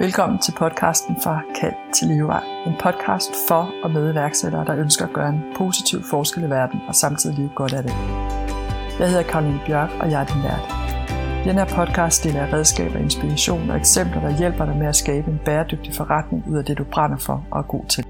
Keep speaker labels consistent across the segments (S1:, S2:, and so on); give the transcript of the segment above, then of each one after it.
S1: Velkommen til podcasten fra Kald til Livevej. En podcast for og med iværksættere, der ønsker at gøre en positiv forskel i verden og samtidig leve godt af det. Jeg hedder Karoline Bjørk, og jeg er din vært. I den her podcast deler jeg redskaber, inspiration og eksempler, der hjælper dig med at skabe en bæredygtig forretning ud af det, du brænder for og er god til.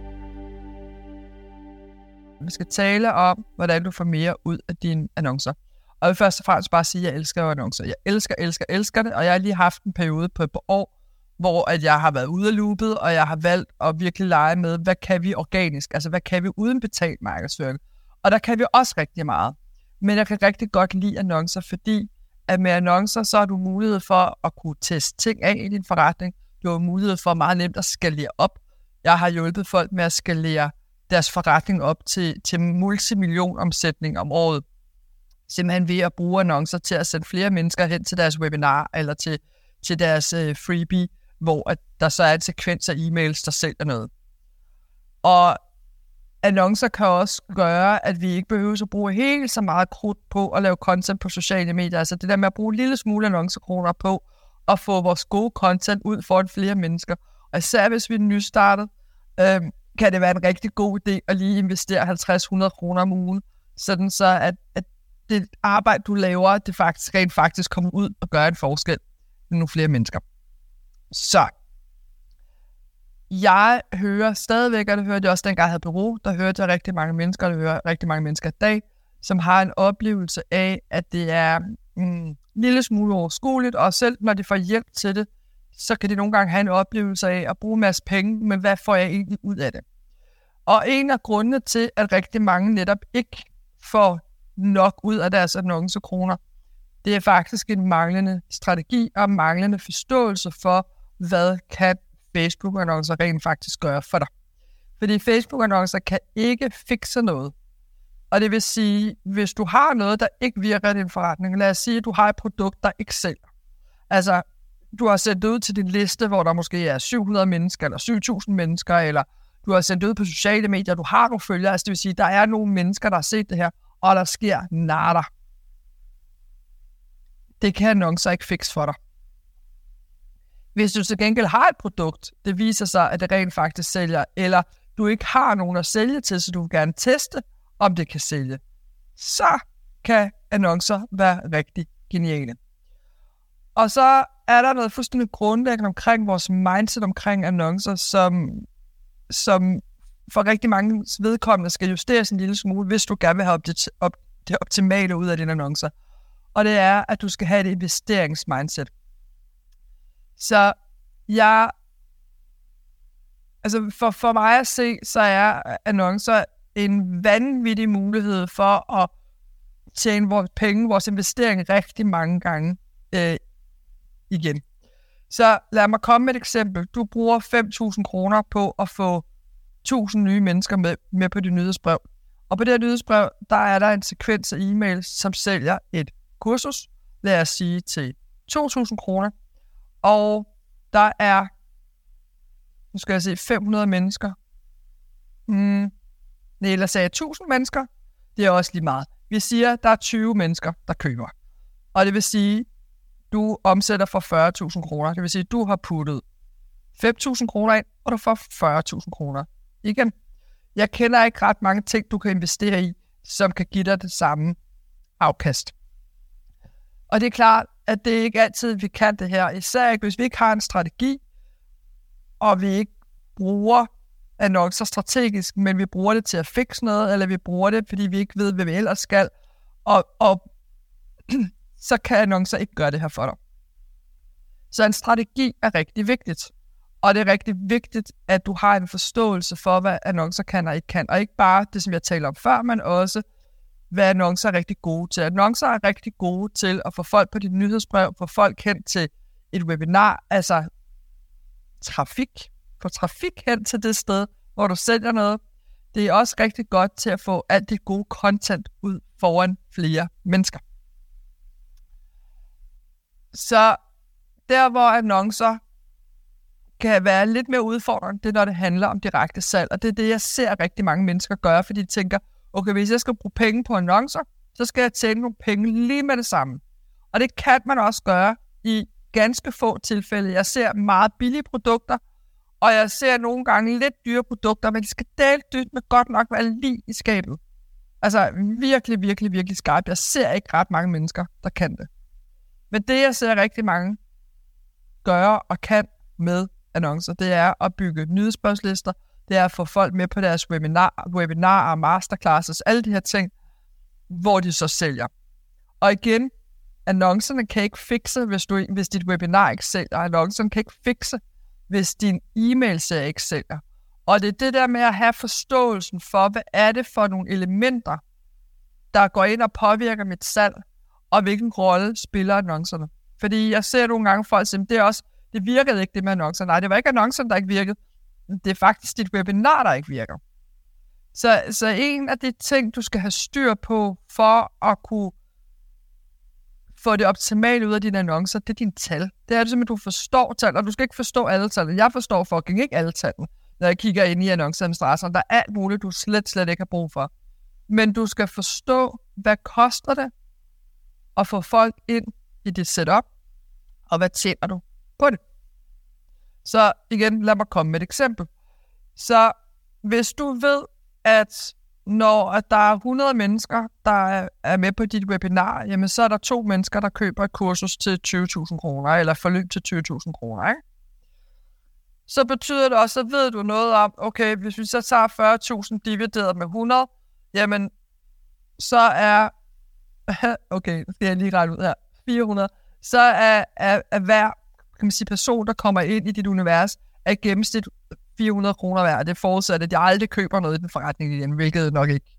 S2: Vi skal tale om, hvordan du får mere ud af dine annoncer. Og jeg vil først og fremmest bare sige, at jeg elsker annoncer. Jeg elsker, elsker, elsker det, og jeg har lige haft en periode på et par år, hvor at jeg har været ude af loopet, og jeg har valgt at virkelig lege med, hvad kan vi organisk, altså hvad kan vi uden betalt markedsføring. Og der kan vi også rigtig meget. Men jeg kan rigtig godt lide annoncer, fordi at med annoncer, så har du mulighed for at kunne teste ting af i din forretning. Du har mulighed for meget nemt at skalere op. Jeg har hjulpet folk med at skalere deres forretning op til, til multimillionomsætning om året. Simpelthen ved at bruge annoncer til at sende flere mennesker hen til deres webinar eller til, til deres øh, freebie hvor at der så er en sekvens af e-mails, der sælger noget. Og annoncer kan også gøre, at vi ikke behøver at bruge helt så meget krudt på at lave content på sociale medier. Altså det der med at bruge en lille smule annoncekroner på at få vores gode content ud foran flere mennesker. Og især hvis vi er nystartet, øh, kan det være en rigtig god idé at lige investere 50-100 kroner om ugen, sådan så at, at det arbejde, du laver, det faktisk rent faktisk kommer ud og gør en forskel med nogle flere mennesker. Så jeg hører stadigvæk, og det hørte jeg også dengang jeg havde bureau, der hørte jeg rigtig mange mennesker, og det hører rigtig mange mennesker i dag, som har en oplevelse af, at det er mm, en lille smule overskueligt, og selv når de får hjælp til det, så kan de nogle gange have en oplevelse af at bruge en masse penge, men hvad får jeg egentlig ud af det? Og en af grundene til, at rigtig mange netop ikke får nok ud af deres annoncekroner, det er faktisk en manglende strategi og manglende forståelse for, hvad kan Facebook-annoncer rent faktisk gøre for dig. Fordi Facebook-annoncer kan ikke fikse noget. Og det vil sige, hvis du har noget, der ikke virker i din forretning, lad os sige, at du har et produkt, der ikke sælger. Altså, du har sendt ud til din liste, hvor der måske er 700 mennesker, eller 7.000 mennesker, eller du har sendt ud på sociale medier, du har nogle følgere, altså det vil sige, der er nogle mennesker, der har set det her, og der sker nada. Det kan annoncer ikke fikse for dig. Hvis du til gengæld har et produkt, det viser sig, at det rent faktisk sælger, eller du ikke har nogen at sælge til, så du vil gerne teste, om det kan sælge, så kan annoncer være rigtig geniale. Og så er der noget fuldstændig grundlæggende omkring vores mindset omkring annoncer, som, som for rigtig mange vedkommende skal justeres en lille smule, hvis du gerne vil have det, op, det optimale ud af dine annoncer. Og det er, at du skal have et investeringsmindset. Så jeg, altså for, for mig at se, så er annoncer en vanvittig mulighed for at tjene vores penge, vores investering rigtig mange gange øh, igen. Så lad mig komme med et eksempel. Du bruger 5.000 kroner på at få 1.000 nye mennesker med, med på dit nyhedsbrev. Og på det her nyhedsbrev, der er der en sekvens af e-mails, som sælger et kursus, lad os sige til 2.000 kroner. Og der er, nu skal jeg se, 500 mennesker. Mm, nej, eller sagde 1000 mennesker. Det er også lige meget. Vi siger, der er 20 mennesker, der køber. Og det vil sige, du omsætter for 40.000 kroner. Det vil sige, du har puttet 5.000 kroner ind, og du får 40.000 kroner. Igen, jeg kender ikke ret mange ting, du kan investere i, som kan give dig det samme afkast. Og det er klart, at det ikke altid, vi kan det her. Især ikke, hvis vi ikke har en strategi, og vi ikke bruger annoncer strategisk, men vi bruger det til at fikse noget, eller vi bruger det, fordi vi ikke ved, hvad vi ellers skal. Og, og så kan annoncer ikke gøre det her for dig. Så en strategi er rigtig vigtigt. Og det er rigtig vigtigt, at du har en forståelse for, hvad annoncer kan og ikke kan. Og ikke bare det, som jeg talte om før, men også, hvad annoncer er rigtig gode til. Annoncer er rigtig gode til at få folk på dit nyhedsbrev, få folk hen til et webinar, altså trafik, få trafik hen til det sted, hvor du sælger noget. Det er også rigtig godt til at få alt det gode content ud foran flere mennesker. Så der, hvor annoncer kan være lidt mere udfordrende, det er, når det handler om direkte salg. Og det er det, jeg ser rigtig mange mennesker gøre, fordi de tænker, okay, hvis jeg skal bruge penge på annoncer, så skal jeg tjene nogle penge lige med det samme. Og det kan man også gøre i ganske få tilfælde. Jeg ser meget billige produkter, og jeg ser nogle gange lidt dyre produkter, men de skal delt dyrt med godt nok være lige i skabet. Altså virkelig, virkelig, virkelig skarpt. Jeg ser ikke ret mange mennesker, der kan det. Men det, jeg ser rigtig mange gøre og kan med annoncer, det er at bygge nyhedsbørnslister, det er at få folk med på deres webinar, webinarer, masterclasses, alle de her ting, hvor de så sælger. Og igen, annoncerne kan ikke fikse, hvis, du, hvis dit webinar ikke sælger. Annoncerne kan ikke fikse, hvis din e-mail-serie ikke sælger. Og det er det der med at have forståelsen for, hvad er det for nogle elementer, der går ind og påvirker mit salg, og hvilken rolle spiller annoncerne. Fordi jeg ser nogle gange folk sige, det er også, det virkede ikke det med annoncerne. Nej, det var ikke annoncerne, der ikke virkede. Det er faktisk dit webinar, der ikke virker. Så, så en af de ting, du skal have styr på for at kunne få det optimale ud af dine annoncer, det er dine tal. Det er det simpelthen, du forstår tal, og du skal ikke forstå alle tal. Jeg forstår fucking ikke alle tallene, når jeg kigger ind i annonceadministratoren. Der er alt muligt, du slet, slet ikke har brug for. Men du skal forstå, hvad koster det at få folk ind i dit setup, og hvad tjener du på det. Så igen, lad mig komme med et eksempel. Så hvis du ved, at når at der er 100 mennesker, der er med på dit webinar, jamen så er der to mennesker, der køber et kursus til 20.000 kroner, eller forløb til 20.000 kroner, ikke? Så betyder det også, så ved du noget om, okay, hvis vi så tager 40.000 divideret med 100, jamen så er, okay, det skal jeg lige regne ud her, 400, så er, er, er hver kan man sige, person, der kommer ind i dit univers, er gennemsnit 400 kroner værd. Det forudsætter, at jeg aldrig køber noget i den forretning igen, hvilket nok ikke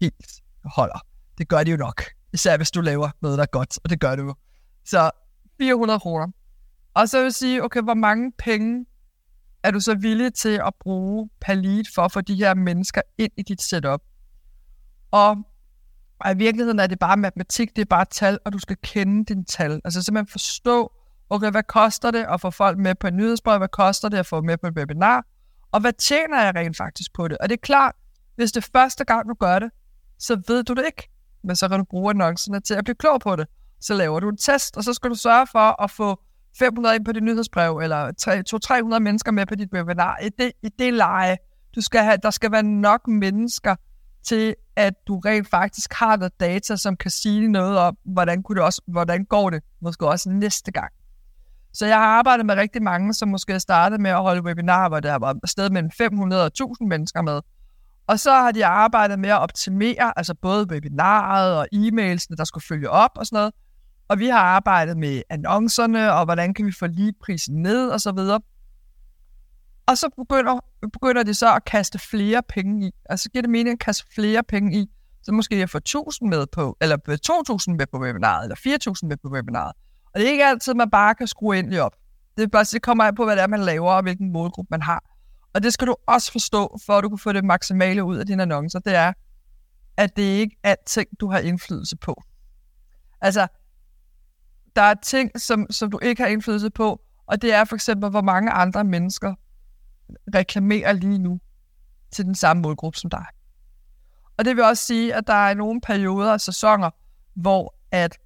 S2: helt holder. Det gør de jo nok. Især hvis du laver noget, der er godt, og det gør du jo. Så 400 kroner. Og så vil jeg sige, okay, hvor mange penge er du så villig til at bruge per lead for at få de her mennesker ind i dit setup? Og, og i virkeligheden er det bare matematik, det er bare tal, og du skal kende dine tal. Altså simpelthen forstå, okay, hvad koster det at få folk med på en nyhedsbrev? Hvad koster det at få med på et webinar? Og hvad tjener jeg rent faktisk på det? Og det er klart, hvis det er første gang, du gør det, så ved du det ikke. Men så kan du bruge annoncerne til at blive klog på det. Så laver du en test, og så skal du sørge for at få 500 ind på dit nyhedsbrev, eller 200-300 mennesker med på dit webinar. I det, i det leje, du skal have, der skal være nok mennesker til, at du rent faktisk har noget data, som kan sige noget om, hvordan, kunne det også, hvordan går det måske også næste gang. Så jeg har arbejdet med rigtig mange, som måske startede med at holde webinarer, hvor der var sted mellem 500 og 1000 mennesker med. Og så har de arbejdet med at optimere, altså både webinaret og e-mailsene, der skulle følge op og sådan noget. Og vi har arbejdet med annoncerne, og hvordan kan vi få leadprisen ned og så videre. Og så begynder, begynder de så at kaste flere penge i. Altså giver det mening at kaste flere penge i, så måske jeg får 1000 med på, eller øh, 2000 med på webinaret, eller 4000 med på webinaret. Og det er ikke altid, man bare kan skrue endelig op. Det, er bare, det kommer an på, hvad det er, man laver, og hvilken målgruppe man har. Og det skal du også forstå, for at du kan få det maksimale ud af dine annoncer. Det er, at det ikke er alting, du har indflydelse på. Altså, der er ting, som, som du ikke har indflydelse på, og det er for eksempel, hvor mange andre mennesker reklamerer lige nu til den samme målgruppe som dig. Og det vil også sige, at der er nogle perioder og sæsoner, hvor at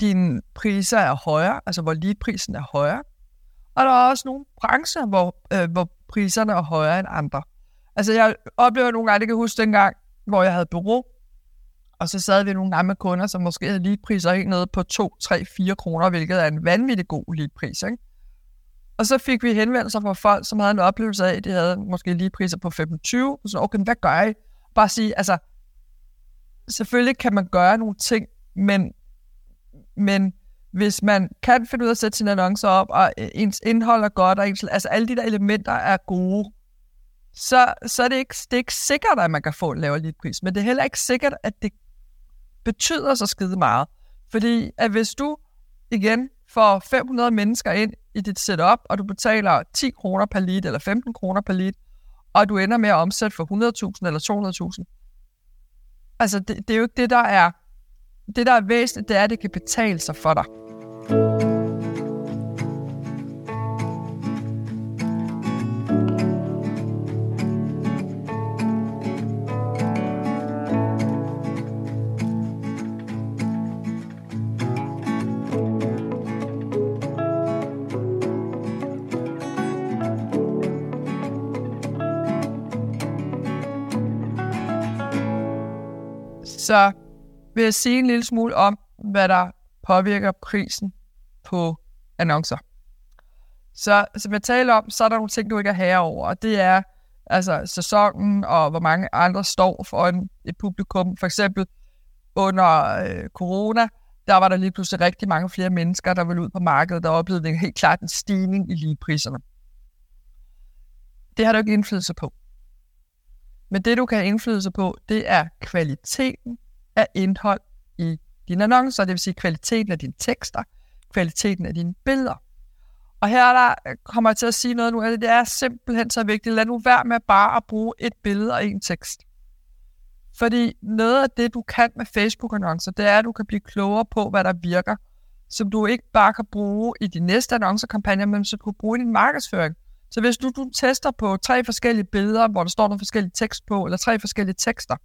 S2: dine priser er højere, altså hvor leadprisen er højere. Og der er også nogle brancher, hvor, øh, hvor priserne er højere end andre. Altså jeg oplever nogle gange, jeg kan huske dengang, hvor jeg havde bureau, og så sad vi nogle gange med kunder, som måske havde leadpriser helt nede på 2, 3, 4 kroner, hvilket er en vanvittig god leadpris. Ikke? Og så fik vi henvendelser fra folk, som havde en oplevelse af, at de havde måske leadpriser på 25. Og så okay, hvad gør I? Bare sige, altså, selvfølgelig kan man gøre nogle ting, men men hvis man kan finde ud af at sætte sine annoncer op, og ens indhold er godt, og ens, altså alle de der elementer er gode, så, så er det ikke, det er ikke sikkert, at man kan få en lavere leadpris. Men det er heller ikke sikkert, at det betyder så skide meget. Fordi at hvis du igen får 500 mennesker ind i dit setup, og du betaler 10 kroner per lead, eller 15 kroner per lead, og du ender med at omsætte for 100.000 eller 200.000, altså det, det er jo ikke det, der er det, der er væsentligt, det er, at det kan betale sig for dig. Så vil jeg sige en lille smule om, hvad der påvirker prisen på annoncer. Så som jeg taler om, så er der nogle ting, du ikke er herre over, og det er altså sæsonen og hvor mange andre står for en, et publikum. For eksempel under øh, corona, der var der lige pludselig rigtig mange flere mennesker, der ville ud på markedet, der oplevede en helt klart en stigning i ligepriserne. Det har du ikke indflydelse på. Men det, du kan have indflydelse på, det er kvaliteten af indhold i dine annoncer, det vil sige kvaliteten af dine tekster, kvaliteten af dine billeder. Og her der øh, kommer jeg til at sige noget nu, at det er simpelthen så vigtigt. Lad nu være med bare at bruge et billede og en tekst. Fordi noget af det, du kan med Facebook-annoncer, det er, at du kan blive klogere på, hvad der virker, som du ikke bare kan bruge i de næste annoncerkampagner, men som du kan bruge i din markedsføring. Så hvis du, du tester på tre forskellige billeder, hvor der står nogle forskellige tekst på, eller tre forskellige tekster,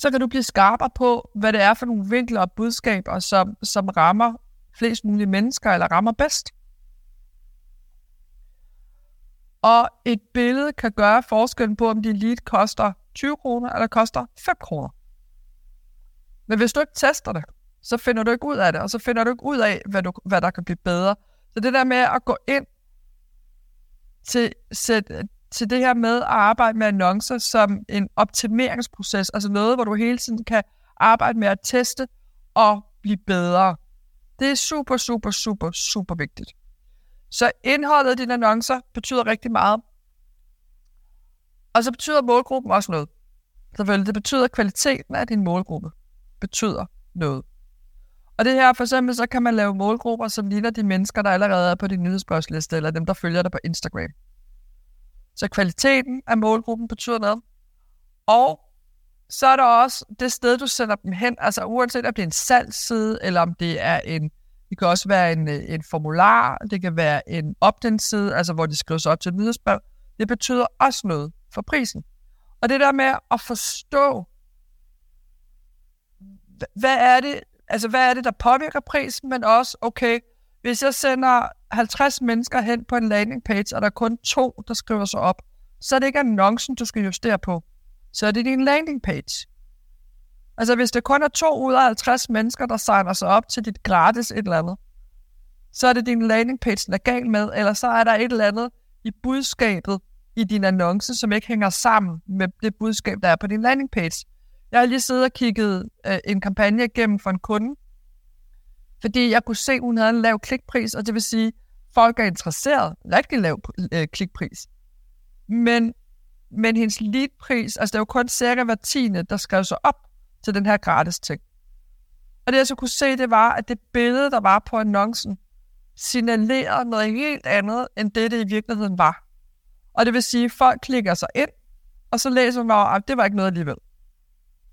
S2: så kan du blive skarpere på, hvad det er for nogle vinkler og budskaber, som, som rammer flest mulige mennesker, eller rammer bedst. Og et billede kan gøre forskellen på, om din lead koster 20 kroner, eller koster 5 kroner. Men hvis du ikke tester det, så finder du ikke ud af det, og så finder du ikke ud af, hvad, du, hvad der kan blive bedre. Så det der med at gå ind til, sæt, til det her med at arbejde med annoncer som en optimeringsproces, altså noget, hvor du hele tiden kan arbejde med at teste og blive bedre. Det er super, super, super, super vigtigt. Så indholdet af dine annoncer betyder rigtig meget. Og så betyder målgruppen også noget. Selvfølgelig, det betyder, at kvaliteten af din målgruppe betyder noget. Og det her, for eksempel, så kan man lave målgrupper, som ligner de mennesker, der allerede er på din nyhedsbrevsliste, eller dem, der følger dig på Instagram. Så kvaliteten af målgruppen betyder noget. Og så er der også det sted, du sender dem hen. Altså uanset om det er en salgsside, eller om det er en, det kan også være en, øh, en formular, det kan være en opt-in-side, altså hvor de skriver sig op til nyhedsbrev. Det betyder også noget for prisen. Og det der med at forstå, hvad er det, altså hvad er det, der påvirker prisen, men også, okay, hvis jeg sender 50 mennesker hen på en landing page, og der er kun to, der skriver sig op, så er det ikke annoncen, du skal justere på. Så er det din landing page. Altså hvis det kun er to ud af 50 mennesker, der signer sig op til dit gratis et eller andet, så er det din landing page, der er gal med, eller så er der et eller andet i budskabet i din annonce, som ikke hænger sammen med det budskab, der er på din landing page. Jeg har lige siddet og kigget øh, en kampagne igennem for en kunde, fordi jeg kunne se, at hun havde en lav klikpris, og det vil sige, at folk er interesseret, rigtig lav øh, klikpris. Men, men hendes leadpris, altså det var kun cirka hver tiende, der skrev sig op til den her gratis ting. Og det jeg så kunne se, det var, at det billede, der var på annoncen, signalerede noget helt andet, end det, det i virkeligheden var. Og det vil sige, at folk klikker sig ind, og så læser man, at det var ikke noget alligevel.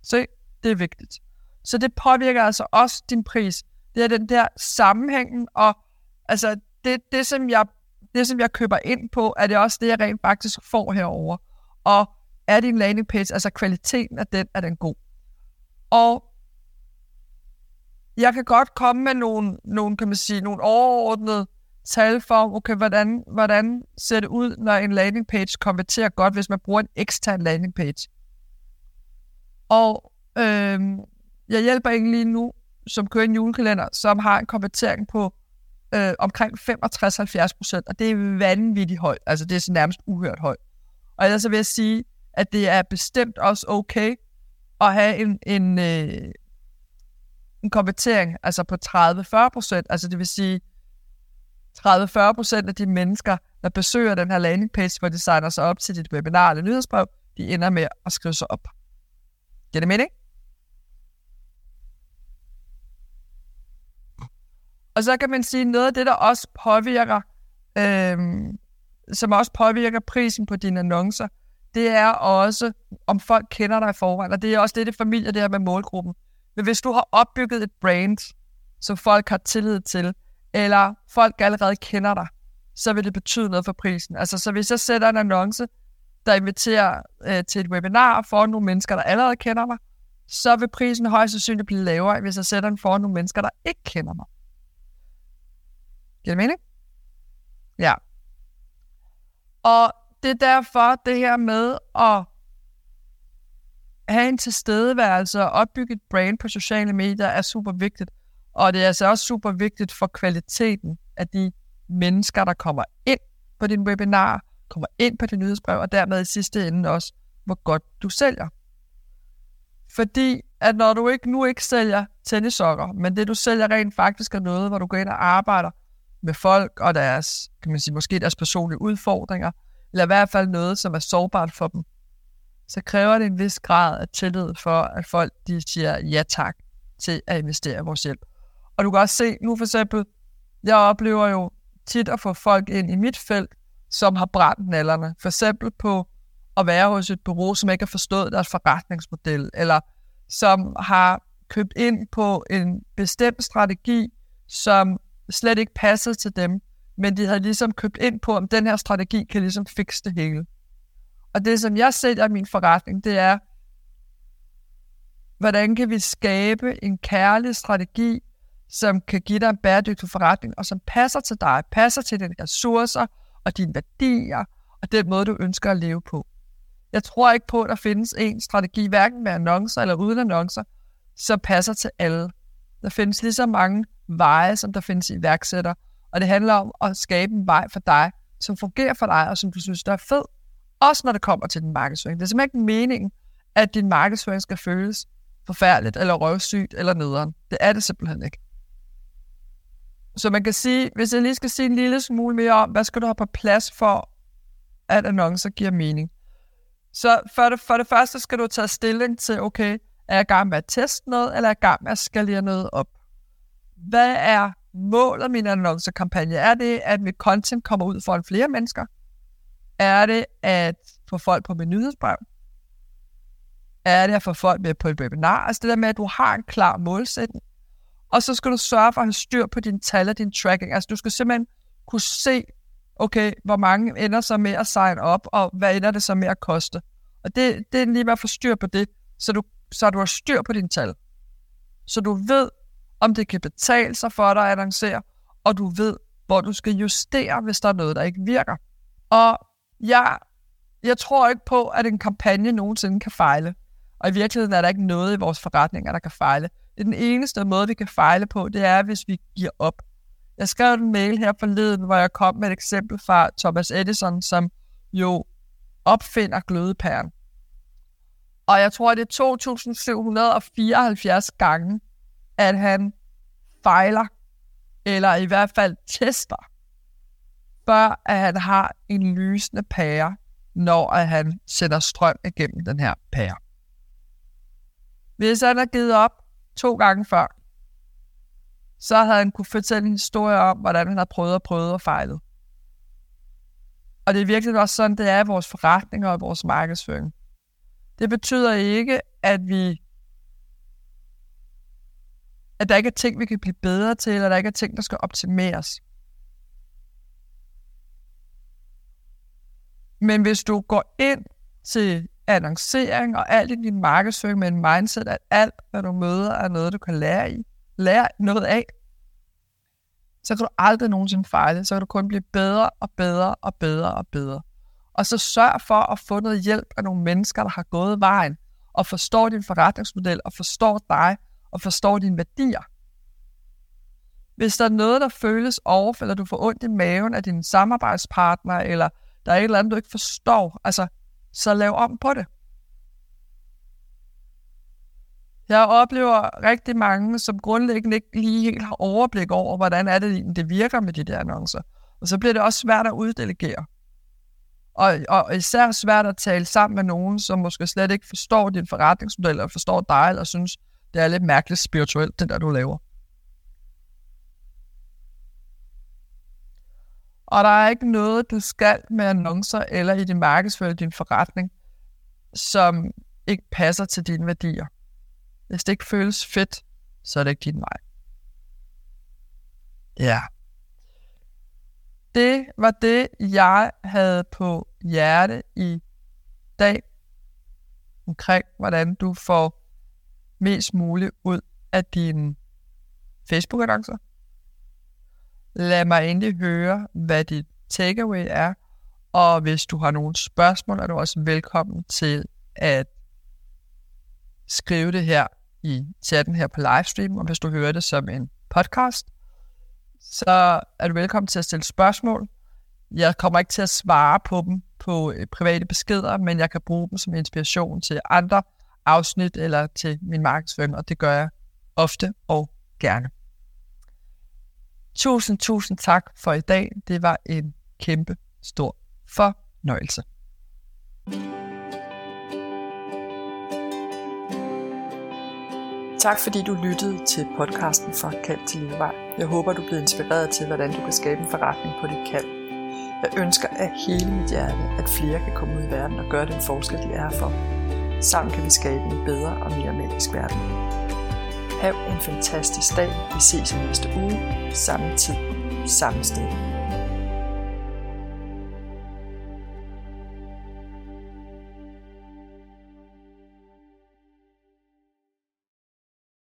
S2: Se, det er vigtigt. Så det påvirker altså også din pris. Det er den der sammenhængen, og altså det, det, som jeg, det, som jeg køber ind på, er det også det, jeg rent faktisk får herover. Og er din landing page, altså kvaliteten af den, er den god. Og jeg kan godt komme med nogle, nogle kan man sige, nogle overordnede tal for, okay, hvordan, hvordan ser det ud, når en landing page konverterer godt, hvis man bruger en ekstern landing page. Og øh, jeg hjælper egentlig lige nu, som kører en julekalender, som har en konvertering på øh, omkring 65-70 procent, og det er vanvittigt højt. Altså det er så nærmest uhørt højt. Og ellers så vil jeg sige, at det er bestemt også okay at have en, en, øh, en konvertering altså på 30-40 procent. Altså det vil sige, 30-40 procent af de mennesker, der besøger den her landing page, hvor de signer sig op til dit webinar eller nyhedsbrev, de ender med at skrive sig op. Giver det mening? Og så kan man sige, noget af det, der også påvirker, øh, som også påvirker prisen på dine annoncer, det er også, om folk kender dig i forvejen. Og det er også det, det familie, det her med målgruppen. Men hvis du har opbygget et brand, som folk har tillid til, eller folk allerede kender dig, så vil det betyde noget for prisen. Altså, så hvis jeg sætter en annonce, der inviterer øh, til et webinar for nogle mennesker, der allerede kender mig, så vil prisen højst sandsynligt blive lavere, hvis jeg sætter den for nogle mennesker, der ikke kender mig. Giver det mening? Ja. Og det er derfor, det her med at have en tilstedeværelse og opbygge et brand på sociale medier er super vigtigt. Og det er altså også super vigtigt for kvaliteten af de mennesker, der kommer ind på din webinar, kommer ind på din nyhedsbrev, og dermed i sidste ende også, hvor godt du sælger. Fordi at når du ikke nu ikke sælger tennissokker, men det du sælger rent faktisk er noget, hvor du går ind og arbejder med folk og deres, kan man sige, måske deres personlige udfordringer, eller i hvert fald noget, som er sårbart for dem, så kræver det en vis grad af tillid for, at folk de siger ja tak til at investere i vores hjælp. Og du kan også se, nu for eksempel, jeg oplever jo tit at få folk ind i mit felt, som har brændt nallerne. For eksempel på at være hos et bureau, som ikke har forstået deres forretningsmodel, eller som har købt ind på en bestemt strategi, som slet ikke passede til dem, men de havde ligesom købt ind på, om den her strategi kan ligesom fikse det hele. Og det, som jeg ser af min forretning, det er, hvordan kan vi skabe en kærlig strategi, som kan give dig en bæredygtig forretning, og som passer til dig, passer til dine ressourcer og dine værdier, og den måde, du ønsker at leve på. Jeg tror ikke på, at der findes en strategi, hverken med annoncer eller uden annoncer, som passer til alle. Der findes lige så mange veje, som der findes iværksætter, og det handler om at skabe en vej for dig, som fungerer for dig, og som du synes, der er fed. Også når det kommer til din markedsføring. Det er simpelthen ikke meningen, at din markedsføring skal føles forfærdeligt, eller røvsygt, eller nederen. Det er det simpelthen ikke. Så man kan sige, hvis jeg lige skal sige en lille smule mere om, hvad skal du have på plads for, at annoncer giver mening. Så for det, for det første skal du tage stilling til, okay, er jeg i gang med at teste noget, eller er jeg i gang med at skalere noget op? Hvad er målet af min annoncekampagne? Er det, at mit content kommer ud for flere mennesker? Er det at få folk på min nyhedsbrev? Er det at få folk med på et webinar? Altså det der med, at du har en klar målsætning. Og så skal du sørge for at have styr på dine tal og din tracking. Altså du skal simpelthen kunne se, okay, hvor mange ender så med at sign op, og hvad ender det så med at koste. Og det, det er lige med at få styr på det, så du, så du har styr på dine tal. Så du ved, om det kan betale sig for dig at annoncere, og du ved, hvor du skal justere, hvis der er noget, der ikke virker. Og jeg, jeg tror ikke på, at en kampagne nogensinde kan fejle. Og i virkeligheden er der ikke noget i vores forretninger, der kan fejle. Det er den eneste måde, vi kan fejle på, det er, hvis vi giver op. Jeg skrev en mail her forleden, hvor jeg kom med et eksempel fra Thomas Edison, som jo opfinder glødepæren. Og jeg tror, det er 2.774 gange, at han fejler, eller i hvert fald tester, før at han har en lysende pære, når at han sender strøm igennem den her pære. Hvis han har givet op to gange før, så havde han kunne fortælle en historie om, hvordan han har prøvet og prøvet og fejlet. Og det er virkelig også sådan, det er i vores forretninger og vores markedsføring. Det betyder ikke, at vi at der ikke er ting, vi kan blive bedre til, eller der ikke er ting, der skal optimeres. Men hvis du går ind til annoncering og alt i din markedsføring med en mindset, at alt, hvad du møder, er noget, du kan lære i, lære noget af, så kan du aldrig nogensinde fejle. Så kan du kun blive bedre og bedre og bedre og bedre. Og så sørg for at få noget hjælp af nogle mennesker, der har gået vejen, og forstår din forretningsmodel, og forstår dig, og forstår dine værdier. Hvis der er noget, der føles over, eller du får ondt i maven af din samarbejdspartner, eller der er et eller andet, du ikke forstår, altså, så lav om på det. Jeg oplever rigtig mange, som grundlæggende ikke lige helt har overblik over, hvordan er det, det virker med de der annoncer. Og så bliver det også svært at uddelegere. Og, og især svært at tale sammen med nogen, som måske slet ikke forstår din forretningsmodel, eller forstår dig, eller synes, det er lidt mærkeligt spirituelt, det der, du laver. Og der er ikke noget, du skal med annoncer eller i din markedsføring, din forretning, som ikke passer til dine værdier. Hvis det ikke føles fedt, så er det ikke din vej. Ja. Det var det, jeg havde på hjerte i dag omkring, hvordan du får mest muligt ud af dine Facebook-annoncer. Lad mig endelig høre, hvad dit takeaway er, og hvis du har nogle spørgsmål, er du også velkommen til at skrive det her i chatten her på livestream, og hvis du hører det som en podcast, så er du velkommen til at stille spørgsmål. Jeg kommer ikke til at svare på dem på øh, private beskeder, men jeg kan bruge dem som inspiration til andre afsnit eller til min markedsføring, og det gør jeg ofte og gerne. Tusind, tusind tak for i dag. Det var en kæmpe stor fornøjelse.
S1: Tak fordi du lyttede til podcasten fra Kald til Livvej. Jeg håber, du bliver inspireret til, hvordan du kan skabe en forretning på dit kald. Jeg ønsker af hele mit hjerte, at flere kan komme ud i verden og gøre den forskel, de er for. Sammen kan vi skabe en bedre og mere magisk verden. Hav en fantastisk dag. Vi ses i næste uge. Samme tid. Samme sted.